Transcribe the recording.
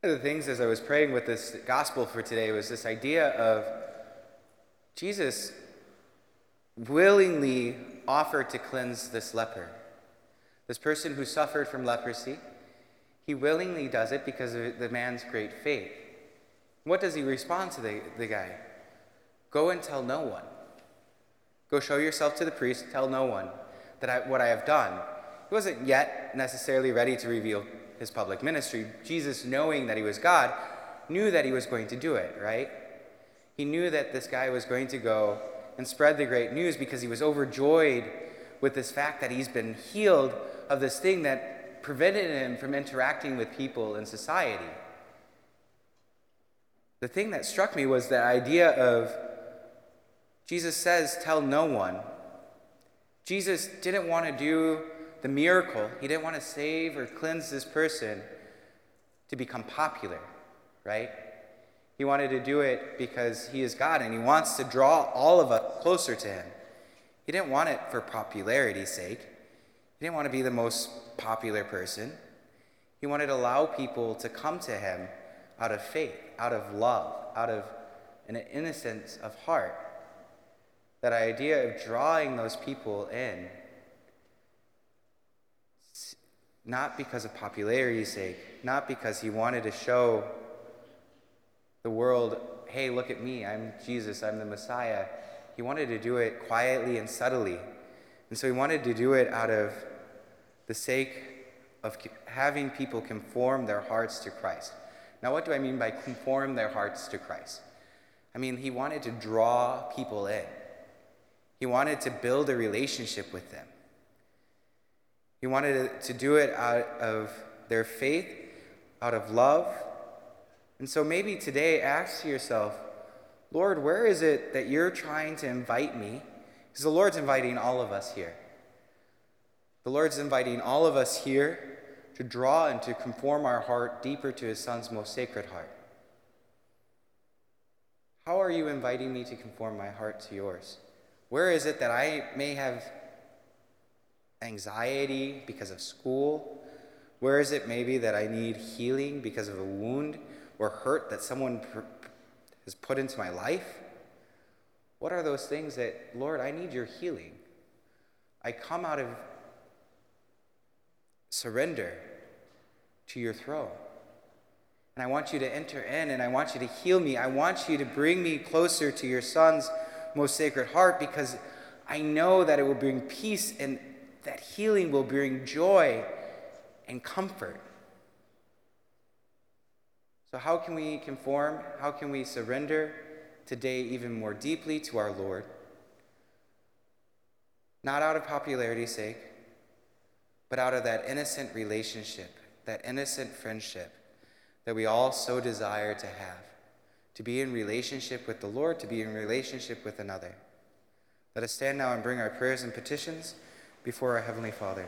One of the things as I was praying with this gospel for today was this idea of Jesus willingly offered to cleanse this leper. This person who suffered from leprosy, he willingly does it because of the man's great faith. What does he respond to the, the guy? Go and tell no one. Go show yourself to the priest, tell no one that I, what I have done. He wasn't yet necessarily ready to reveal his public ministry. Jesus, knowing that he was God, knew that he was going to do it, right? He knew that this guy was going to go and spread the great news because he was overjoyed with this fact that he's been healed of this thing that prevented him from interacting with people in society. The thing that struck me was the idea of Jesus says, Tell no one. Jesus didn't want to do the miracle, he didn't want to save or cleanse this person to become popular, right? He wanted to do it because he is God and he wants to draw all of us closer to him. He didn't want it for popularity's sake. He didn't want to be the most popular person. He wanted to allow people to come to him out of faith, out of love, out of an innocence of heart. That idea of drawing those people in, not because of popularity's sake, not because he wanted to show the world, hey, look at me, I'm Jesus, I'm the Messiah. He wanted to do it quietly and subtly. And so he wanted to do it out of the sake of having people conform their hearts to Christ. Now, what do I mean by conform their hearts to Christ? I mean, he wanted to draw people in, he wanted to build a relationship with them. He wanted to do it out of their faith, out of love. And so maybe today ask yourself, Lord, where is it that you're trying to invite me? Because the Lord's inviting all of us here. The Lord's inviting all of us here to draw and to conform our heart deeper to his Son's most sacred heart. How are you inviting me to conform my heart to yours? Where is it that I may have anxiety because of school? Where is it maybe that I need healing because of a wound or hurt that someone has put into my life? What are those things that, Lord, I need your healing? I come out of surrender to your throne. And I want you to enter in and I want you to heal me. I want you to bring me closer to your son's most sacred heart because I know that it will bring peace and that healing will bring joy and comfort. So, how can we conform? How can we surrender today even more deeply to our Lord? Not out of popularity's sake, but out of that innocent relationship, that innocent friendship that we all so desire to have, to be in relationship with the Lord, to be in relationship with another. Let us stand now and bring our prayers and petitions before our Heavenly Father.